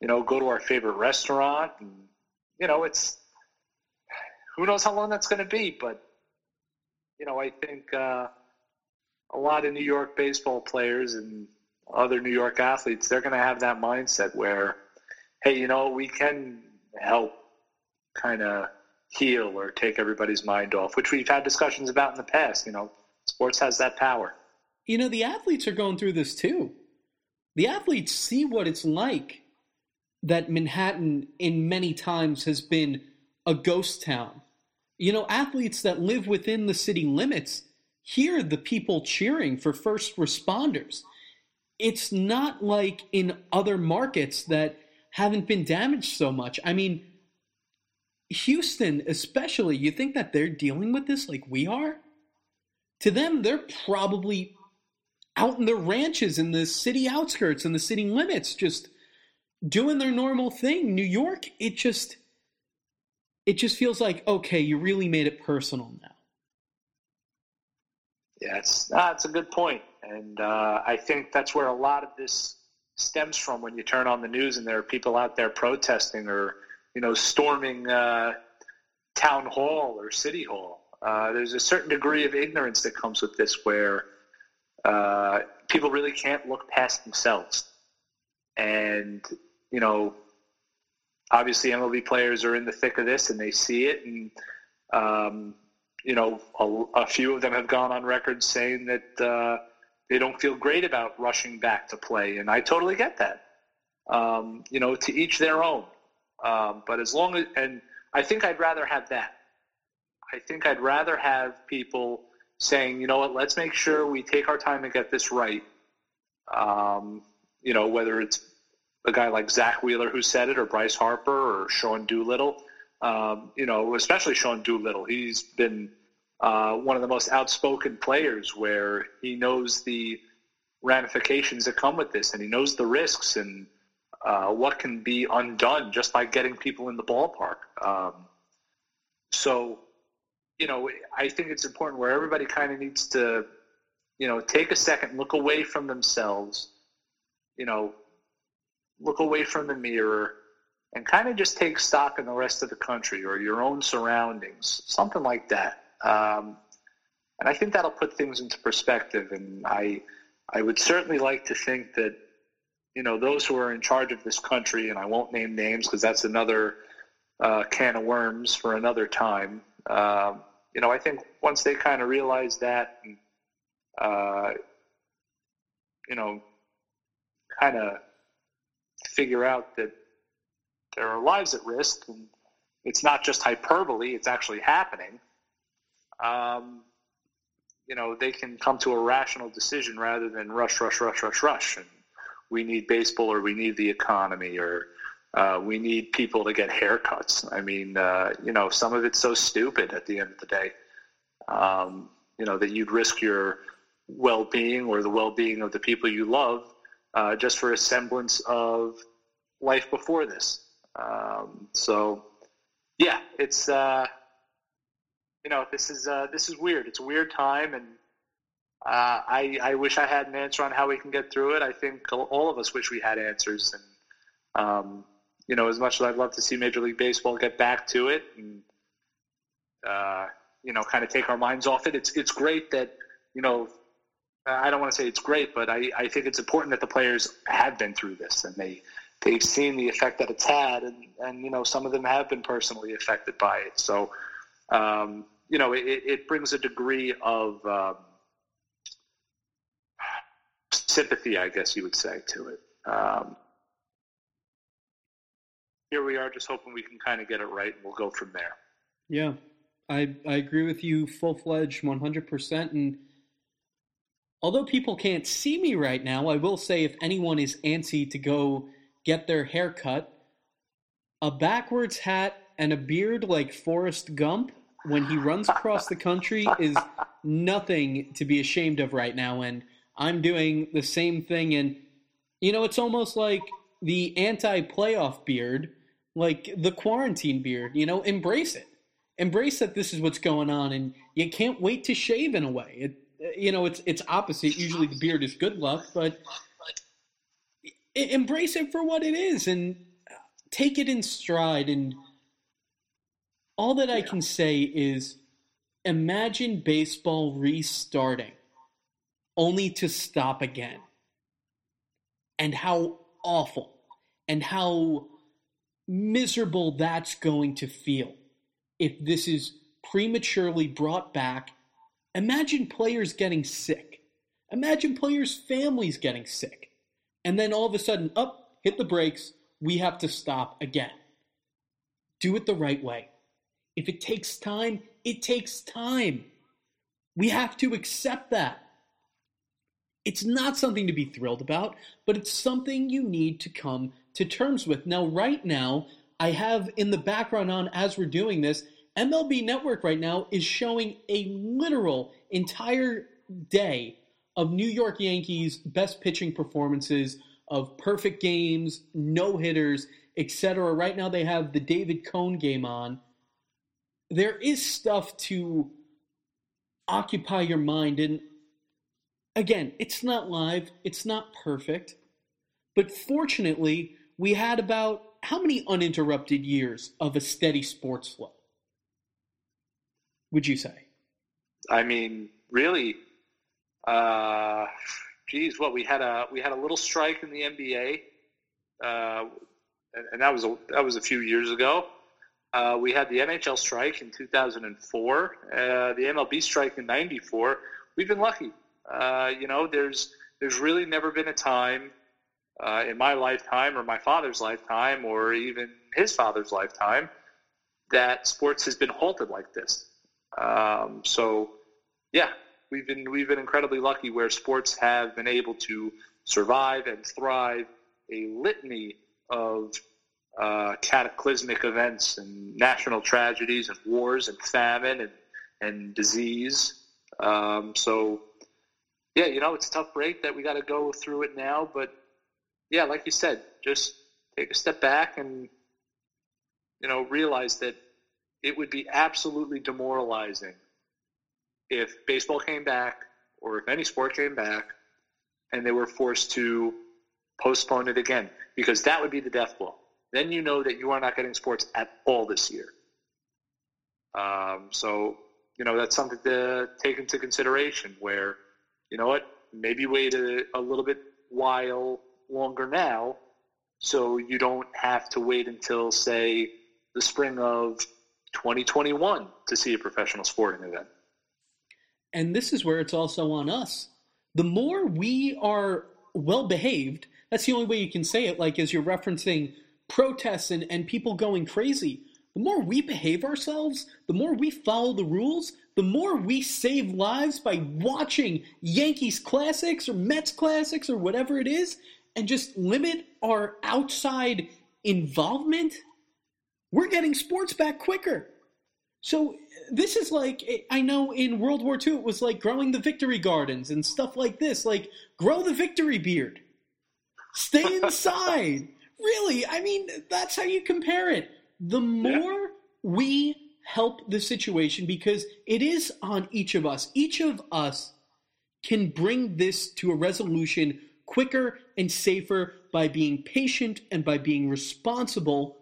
you know go to our favorite restaurant and you know it's who knows how long that's going to be but you know i think uh, a lot of New York baseball players and other New York athletes, they're going to have that mindset where, hey, you know, we can help kind of heal or take everybody's mind off, which we've had discussions about in the past. You know, sports has that power. You know, the athletes are going through this too. The athletes see what it's like that Manhattan, in many times, has been a ghost town. You know, athletes that live within the city limits hear the people cheering for first responders. It's not like in other markets that haven't been damaged so much. I mean, Houston, especially, you think that they're dealing with this like we are? To them, they're probably out in the ranches in the city outskirts and the city limits, just doing their normal thing. New York, it just it just feels like okay, you really made it personal now. Yeah, it's ah, a good point, and uh, I think that's where a lot of this stems from. When you turn on the news and there are people out there protesting or you know storming uh, town hall or city hall, uh, there's a certain degree of ignorance that comes with this, where uh, people really can't look past themselves, and you know, obviously MLB players are in the thick of this and they see it and. Um, you know, a, a, few of them have gone on record saying that uh, they don't feel great about rushing back to play, and I totally get that. Um, you know, to each their own. Um, but as long as, and I think I'd rather have that. I think I'd rather have people saying, you know what, let's make sure we take our time and get this right. Um, you know, whether it's a guy like Zack Wheeler who said it, or Bryce Harper, or Sean Doolittle. Um, you know, especially Sean Doolittle. He's been uh, one of the most outspoken players where he knows the ramifications that come with this and he knows the risks and uh, what can be undone just by getting people in the ballpark. Um, so, you know, I think it's important where everybody kind of needs to, you know, take a second, look away from themselves, you know, look away from the mirror and kind of just take stock in the rest of the country or your own surroundings, something like that. Um, and I think that'll put things into perspective. And I, I would certainly like to think that, you know, those who are in charge of this country, and I won't name names because that's another uh, can of worms for another time. Um, you know, I think once they kind of realize that, and, uh, you know, kind of figure out that there are lives at risk, and it's not just hyperbole; it's actually happening. Um, you know, they can come to a rational decision rather than rush, rush, rush, rush, rush, and we need baseball or we need the economy or uh, we need people to get haircuts. I mean, uh, you know, some of it's so stupid at the end of the day. Um, you know, that you'd risk your well-being or the well-being of the people you love uh, just for a semblance of life before this. Um, so, yeah, it's uh, you know, this is uh, this is weird. It's a weird time, and uh, I I wish I had an answer on how we can get through it. I think all of us wish we had answers, and um, you know, as much as I'd love to see Major League Baseball get back to it and, uh, you know, kind of take our minds off it, it's, it's great that, you know, I don't want to say it's great, but I, I think it's important that the players have been through this and they, they've seen the effect that it's had. And, and, you know, some of them have been personally affected by it. So, um, you know, it, it brings a degree of um, sympathy, I guess you would say, to it. Um, here we are just hoping we can kind of get it right and we'll go from there. Yeah, I, I agree with you full fledged 100%. And although people can't see me right now, I will say if anyone is antsy to go get their hair cut, a backwards hat and a beard like Forrest Gump when he runs across the country is nothing to be ashamed of right now. And I'm doing the same thing. And, you know, it's almost like the anti playoff beard, like the quarantine beard, you know, embrace it. Embrace that this is what's going on and you can't wait to shave in a way. It, you know, it's it's opposite. Usually the beard is good luck, but embrace it for what it is and take it in stride and all that I can say is imagine baseball restarting only to stop again. And how awful and how miserable that's going to feel if this is prematurely brought back. Imagine players getting sick. Imagine players' families getting sick. And then all of a sudden, up, hit the brakes, we have to stop again. Do it the right way. If it takes time, it takes time. We have to accept that. It's not something to be thrilled about, but it's something you need to come to terms with. Now, right now, I have in the background on as we're doing this, MLB Network right now is showing a literal entire day of New York Yankees best pitching performances of perfect games, no hitters, etc. Right now they have the David Cone game on. There is stuff to occupy your mind and Again, it's not live, it's not perfect, but fortunately, we had about how many uninterrupted years of a steady sports flow? Would you say? I mean, really, uh, geez, what we had a we had a little strike in the NBA, uh, and, and, that was a that was a few years ago. Uh, we had the NHL strike in 2004, uh, the MLB strike in '94. We've been lucky. Uh, you know, there's there's really never been a time uh, in my lifetime or my father's lifetime or even his father's lifetime that sports has been halted like this. Um, so, yeah, we've been we've been incredibly lucky where sports have been able to survive and thrive a litany of uh, cataclysmic events and national tragedies and wars and famine and and disease. Um, so yeah, you know, it's a tough break that we got to go through it now. But yeah, like you said, just take a step back and, you know, realize that it would be absolutely demoralizing if baseball came back or if any sport came back and they were forced to postpone it again because that would be the death blow. Then you know that you are not getting sports at all this year. Um, so, you know, that's something to take into consideration where you know what? Maybe wait a, a little bit while longer now so you don't have to wait until, say, the spring of 2021 to see a professional sporting event. And this is where it's also on us. The more we are well behaved, that's the only way you can say it, like as you're referencing protests and, and people going crazy, the more we behave ourselves, the more we follow the rules, the more we save lives by watching Yankees classics or Mets classics or whatever it is, and just limit our outside involvement, we're getting sports back quicker. So this is like I know in World War II it was like growing the victory gardens and stuff like this. Like grow the victory beard. Stay inside. really, I mean that's how you compare it. The more yeah. we help the situation because it is on each of us. Each of us can bring this to a resolution quicker and safer by being patient and by being responsible.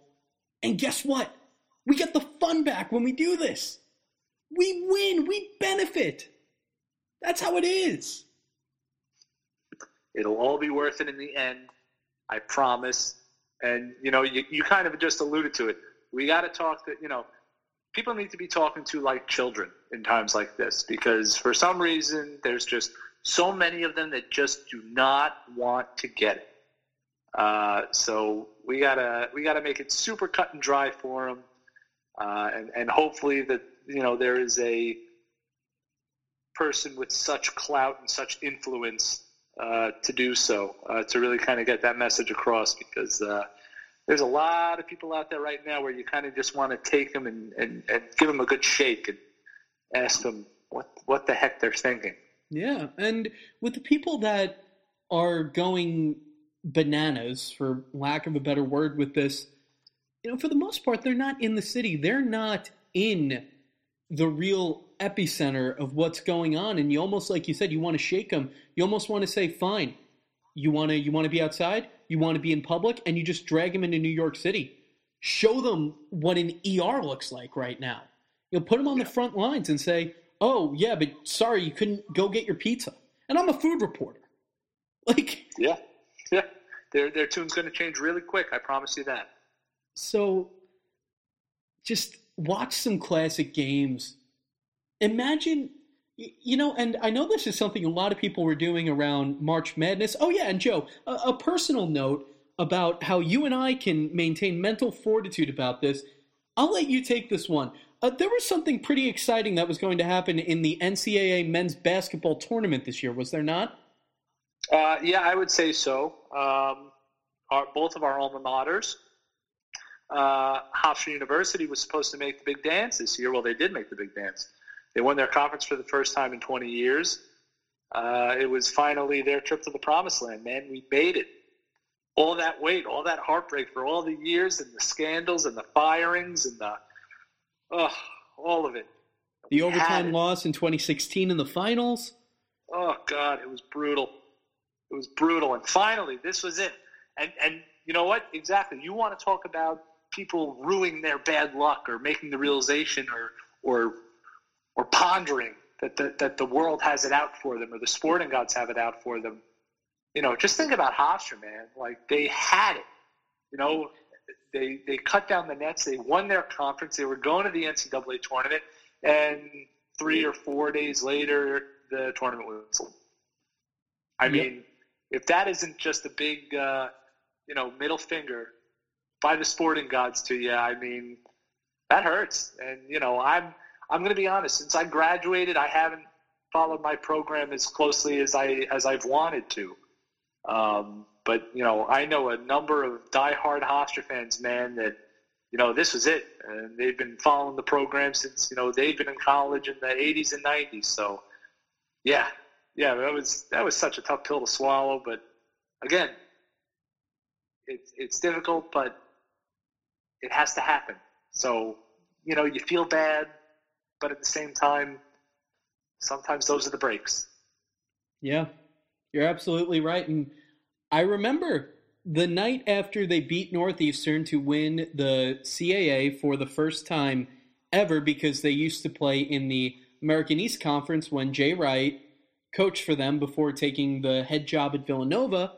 And guess what? We get the fun back when we do this. We win, we benefit. That's how it is. It'll all be worth it in the end. I promise. And, you know, you, you kind of just alluded to it. We got to talk to, you know, people need to be talking to like children in times like this because for some reason there's just so many of them that just do not want to get it. Uh, so we gotta we gotta make it super cut and dry for them, uh, and and hopefully that you know there is a person with such clout and such influence uh, to do so uh, to really kind of get that message across because uh, there's a lot of people out there right now where you kind of just want to take them and, and, and give them a good shake and ask them what what the heck they're thinking. Yeah, and with the people that are going bananas, for lack of a better word, with this, you know, for the most part, they're not in the city. They're not in the real epicenter of what's going on. And you almost, like you said, you want to shake them. You almost want to say, fine, you want to, you want to be outside, you want to be in public, and you just drag them into New York City. Show them what an ER looks like right now. You know, put them on the front lines and say, oh yeah, but sorry, you couldn't go get your pizza. And I'm a food reporter. Like yeah, yeah, their their tune's going to change really quick. I promise you that. So, just watch some classic games. Imagine, you know, and I know this is something a lot of people were doing around March Madness. Oh yeah, and Joe, a, a personal note about how you and I can maintain mental fortitude about this. I'll let you take this one. Uh, there was something pretty exciting that was going to happen in the NCAA men's basketball tournament this year, was there not? Uh, yeah, I would say so. Um, our, both of our alma maters. Uh, Hofstra University was supposed to make the big dance this year. Well, they did make the big dance. They won their conference for the first time in 20 years. Uh, it was finally their trip to the promised land, man. We made it. All that weight, all that heartbreak for all the years and the scandals and the firings and the Oh, all of it. The we overtime loss in 2016 in the finals. Oh God, it was brutal. It was brutal, and finally, this was it. And and you know what? Exactly. You want to talk about people ruining their bad luck or making the realization or or or pondering that the, that the world has it out for them or the sporting gods have it out for them. You know, just think about Hofstra, man. Like they had it. You know, they they cut down the nets. They won their conference. They were going to the NCAA tournament, and three or four days later, the tournament was canceled. I yep. mean, if that isn't just a big, uh, you know, middle finger by the sporting gods to you, I mean, that hurts. And you know, I'm I'm going to be honest. Since I graduated, I haven't followed my program as closely as I as I've wanted to. Um, but you know, I know a number of diehard Hofstra fans, man, that you know this was it, and they've been following the program since you know they've been in college in the '80s and '90s. So, yeah, yeah, that was that was such a tough pill to swallow. But again, it's it's difficult, but it has to happen. So, you know, you feel bad, but at the same time, sometimes those are the breaks. Yeah, you're absolutely right, and I remember the night after they beat Northeastern to win the CAA for the first time ever because they used to play in the American East Conference when Jay Wright coached for them before taking the head job at Villanova.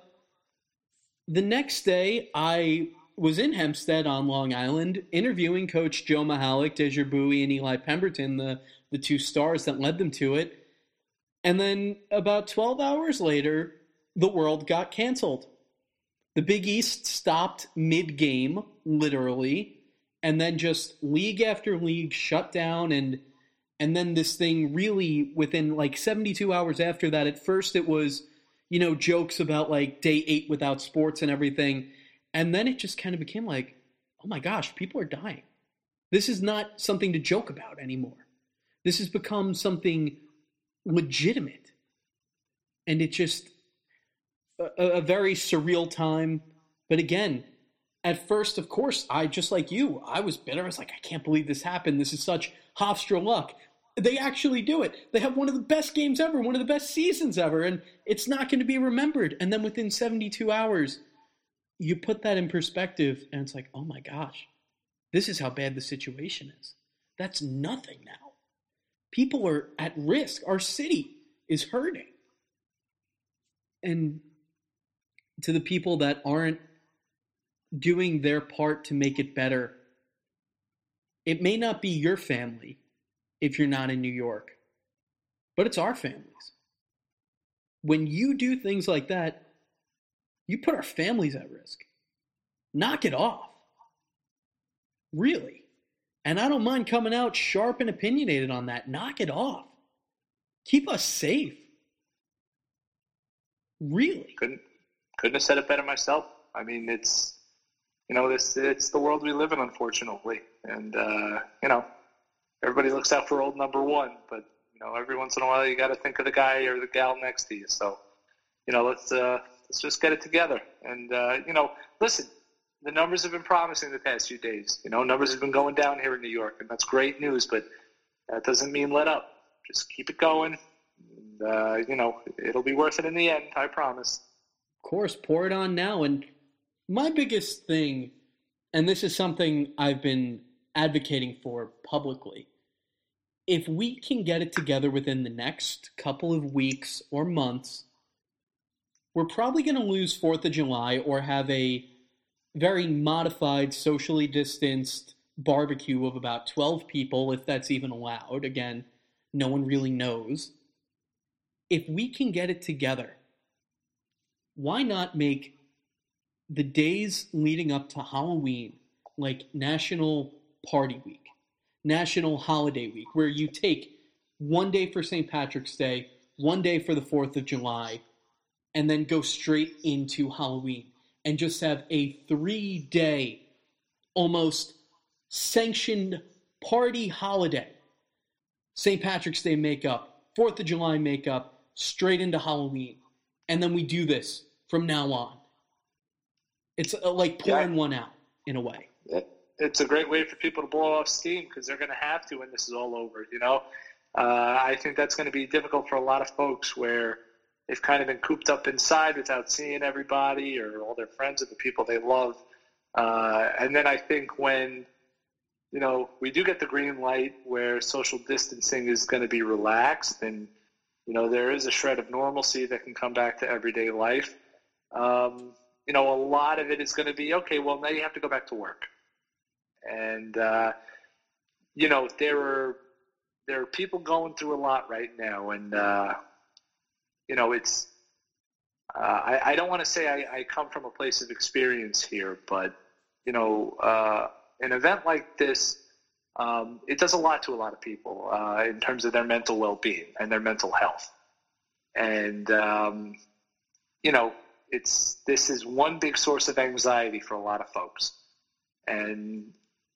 The next day, I was in Hempstead on Long Island interviewing Coach Joe Mihalich, Desure Buie, and Eli Pemberton, the, the two stars that led them to it. And then about 12 hours later, the world got canceled. The Big East stopped mid game, literally, and then just league after league shut down and and then this thing really within like 72 hours after that at first it was you know jokes about like day 8 without sports and everything and then it just kind of became like oh my gosh people are dying this is not something to joke about anymore this has become something legitimate and it just a, a very surreal time but again at first, of course, I just like you, I was bitter. I was like, I can't believe this happened. This is such Hofstra luck. They actually do it. They have one of the best games ever, one of the best seasons ever, and it's not going to be remembered. And then within 72 hours, you put that in perspective, and it's like, oh my gosh, this is how bad the situation is. That's nothing now. People are at risk. Our city is hurting. And to the people that aren't doing their part to make it better. It may not be your family if you're not in New York, but it's our families. When you do things like that, you put our families at risk. Knock it off. Really. And I don't mind coming out sharp and opinionated on that. Knock it off. Keep us safe. Really. Couldn't couldn't have said it better myself. I mean, it's you know, this it's the world we live in, unfortunately. And uh, you know, everybody looks out for old number one, but you know, every once in a while you got to think of the guy or the gal next to you. So, you know, let's uh, let's just get it together. And uh, you know, listen, the numbers have been promising the past few days. You know, numbers have been going down here in New York, and that's great news. But that doesn't mean let up. Just keep it going. And, uh, you know, it'll be worth it in the end. I promise. Of course, pour it on now and my biggest thing, and this is something I've been advocating for publicly, if we can get it together within the next couple of weeks or months, we're probably going to lose 4th of July or have a very modified, socially distanced barbecue of about 12 people, if that's even allowed. Again, no one really knows. If we can get it together, why not make the days leading up to Halloween, like National Party Week, National Holiday Week, where you take one day for St. Patrick's Day, one day for the 4th of July, and then go straight into Halloween and just have a three day, almost sanctioned party holiday. St. Patrick's Day makeup, 4th of July makeup, straight into Halloween. And then we do this from now on. It's uh, like pouring yeah. one out in a way. It's a great way for people to blow off steam because they're going to have to when this is all over. You know, uh, I think that's going to be difficult for a lot of folks where they've kind of been cooped up inside without seeing everybody or all their friends or the people they love. Uh, and then I think when you know we do get the green light where social distancing is going to be relaxed and you know there is a shred of normalcy that can come back to everyday life. Um, you know, a lot of it is going to be okay. Well, now you have to go back to work, and uh, you know there are there are people going through a lot right now, and uh, you know it's. Uh, I, I, don't want to say I, I, come from a place of experience here, but you know, uh, an event like this, um, it does a lot to a lot of people uh, in terms of their mental well-being and their mental health, and um, you know, it's this is one big source of anxiety for a lot of folks, and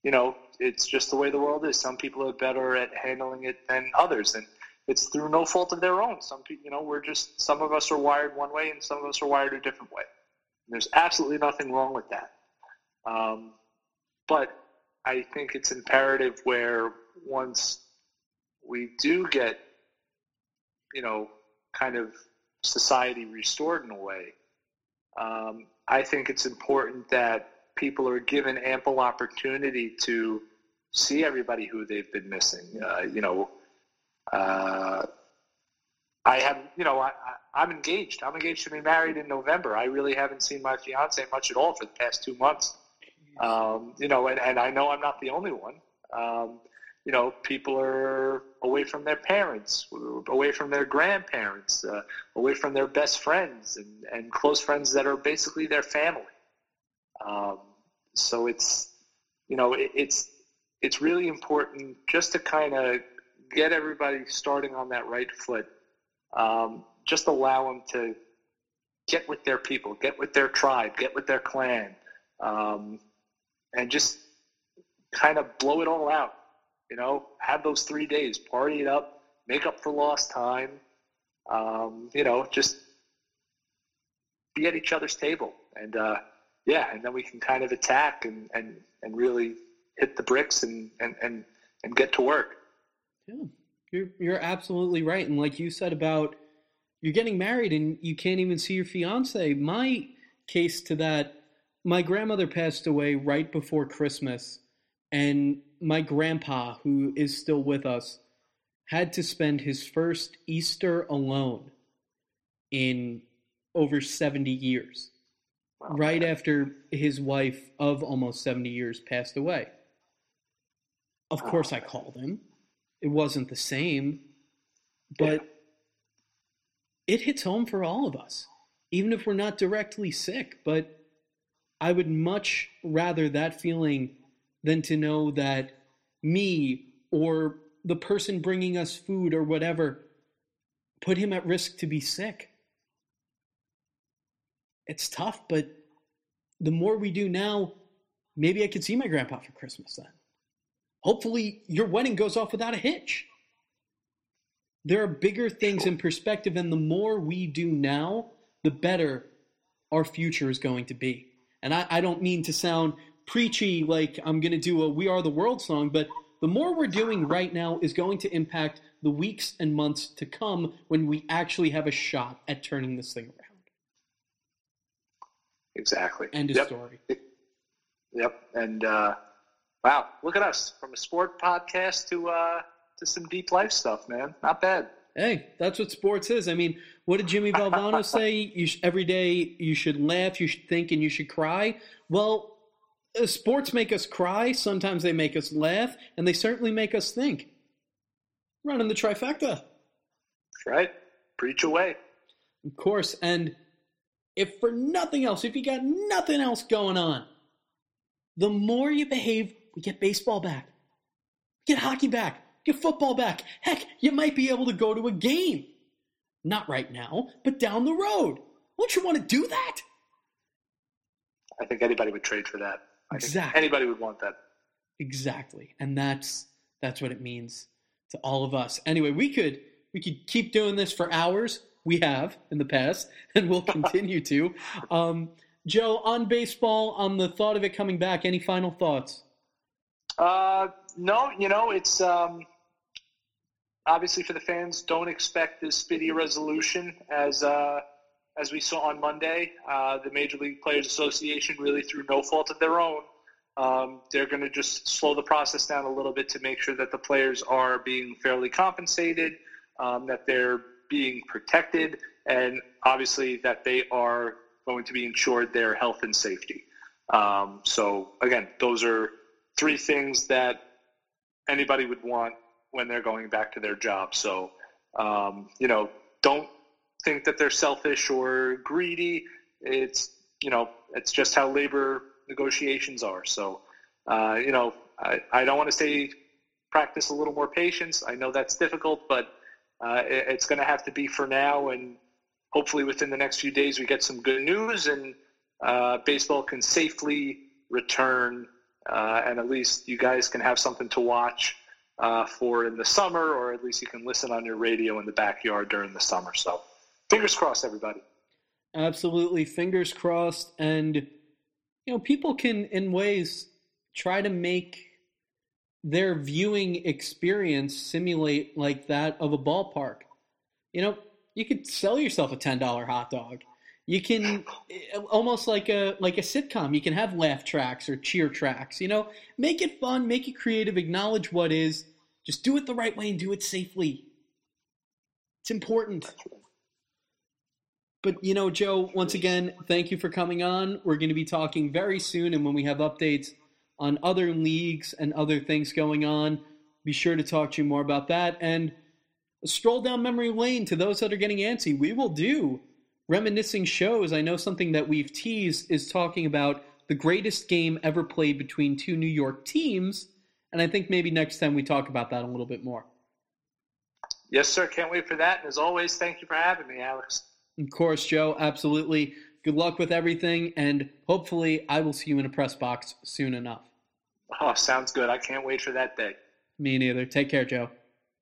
you know it's just the way the world is. Some people are better at handling it than others, and it's through no fault of their own. Some people, you know, we're just some of us are wired one way, and some of us are wired a different way. And there's absolutely nothing wrong with that. Um, but I think it's imperative where once we do get, you know, kind of society restored in a way, um, I think it's important that people are given ample opportunity to see everybody who they've been missing. Uh, you know, uh, I have, you know, I, am engaged. I'm engaged to be married in November. I really haven't seen my fiance much at all for the past two months. Um, you know, and, and I know I'm not the only one. Um, you know, people are away from their parents, away from their grandparents, uh, away from their best friends and, and close friends that are basically their family. Um, so it's, you know, it, it's it's really important just to kind of get everybody starting on that right foot. Um, just allow them to get with their people, get with their tribe, get with their clan, um, and just kind of blow it all out. You know, have those three days, party it up, make up for lost time. Um, you know, just be at each other's table, and uh, yeah, and then we can kind of attack and and and really hit the bricks and and and, and get to work. Yeah, you're you're absolutely right, and like you said about you're getting married and you can't even see your fiance. My case to that, my grandmother passed away right before Christmas, and my grandpa, who is still with us, had to spend his first Easter alone in over 70 years, wow. right after his wife of almost 70 years passed away. Of oh, course, I called him. It wasn't the same, but it hits home for all of us, even if we're not directly sick. But I would much rather that feeling than to know that me or the person bringing us food or whatever put him at risk to be sick. It's tough, but the more we do now, maybe I could see my grandpa for Christmas then. Hopefully, your wedding goes off without a hitch. There are bigger things in perspective, and the more we do now, the better our future is going to be. And I, I don't mean to sound preachy like I'm going to do a We Are the World song, but the more we're doing right now is going to impact the weeks and months to come when we actually have a shot at turning this thing around. Exactly. End of yep. story. Yep. And uh, Wow, look at us from a sport podcast to uh, to some deep life stuff, man. Not bad. Hey, that's what sports is. I mean, what did Jimmy Valvano say? You sh- every day you should laugh, you should think, and you should cry. Well, uh, sports make us cry. Sometimes they make us laugh, and they certainly make us think. Running the trifecta. right. Preach away. Of course. And if for nothing else, if you got nothing else going on, the more you behave we get baseball back. We get hockey back. Get football back. Heck, you might be able to go to a game. Not right now, but down the road. Won't you want to do that? I think anybody would trade for that. I exactly. anybody would want that. Exactly. And that's that's what it means to all of us. Anyway, we could we could keep doing this for hours. We have in the past, and we'll continue to. Um, Joe, on baseball, on the thought of it coming back, any final thoughts? Uh, no, you know, it's um, obviously for the fans. Don't expect this speedy resolution as uh, as we saw on Monday. Uh, the Major League Players Association, really through no fault of their own, um, they're going to just slow the process down a little bit to make sure that the players are being fairly compensated, um, that they're being protected, and obviously that they are going to be ensured their health and safety. Um, so again, those are three things that anybody would want when they're going back to their job. So, um, you know, don't think that they're selfish or greedy. It's, you know, it's just how labor negotiations are. So, uh, you know, I, I don't want to say practice a little more patience. I know that's difficult, but uh, it, it's going to have to be for now. And hopefully within the next few days, we get some good news and uh, baseball can safely return uh, and at least you guys can have something to watch uh, for in the summer, or at least you can listen on your radio in the backyard during the summer. So, fingers crossed, everybody. Absolutely, fingers crossed, and you know, people can, in ways, try to make their viewing experience simulate like that of a ballpark. You know, you could sell yourself a ten dollar hot dog you can uh, almost like a like a sitcom. You can have laugh tracks or cheer tracks. You know, make it fun, make it creative, acknowledge what is. Just do it the right way and do it safely. It's important. But you know, Joe, once again, thank you for coming on. We're going to be talking very soon, and when we have updates on other leagues and other things going on, be sure to talk to you more about that. And stroll down memory lane to those that are getting antsy. We will do reminiscing shows. I know something that we've teased is talking about the greatest game ever played between two New York teams. And I think maybe next time we talk about that a little bit more. Yes, sir. Can't wait for that. And as always, thank you for having me, Alex. Of course, Joe. Absolutely. Good luck with everything. And hopefully, I will see you in a press box soon enough. Oh, sounds good. I can't wait for that day. Me neither. Take care, Joe.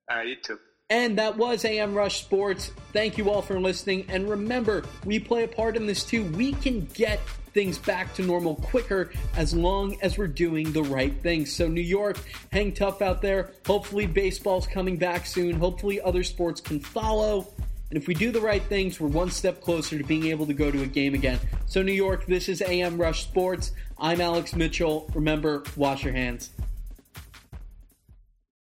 All right, you too. And that was amRUSH Sports. Thank you all for listening. And remember, we play a part in this too. We can get things back to normal quicker as long as we're doing the right things. So, New York, hang tough out there. Hopefully, baseball's coming back soon. Hopefully, other sports can follow. And if we do the right things, we're one step closer to being able to go to a game again. So, New York, this is amRUSH Sports. I'm Alex Mitchell. Remember, wash your hands.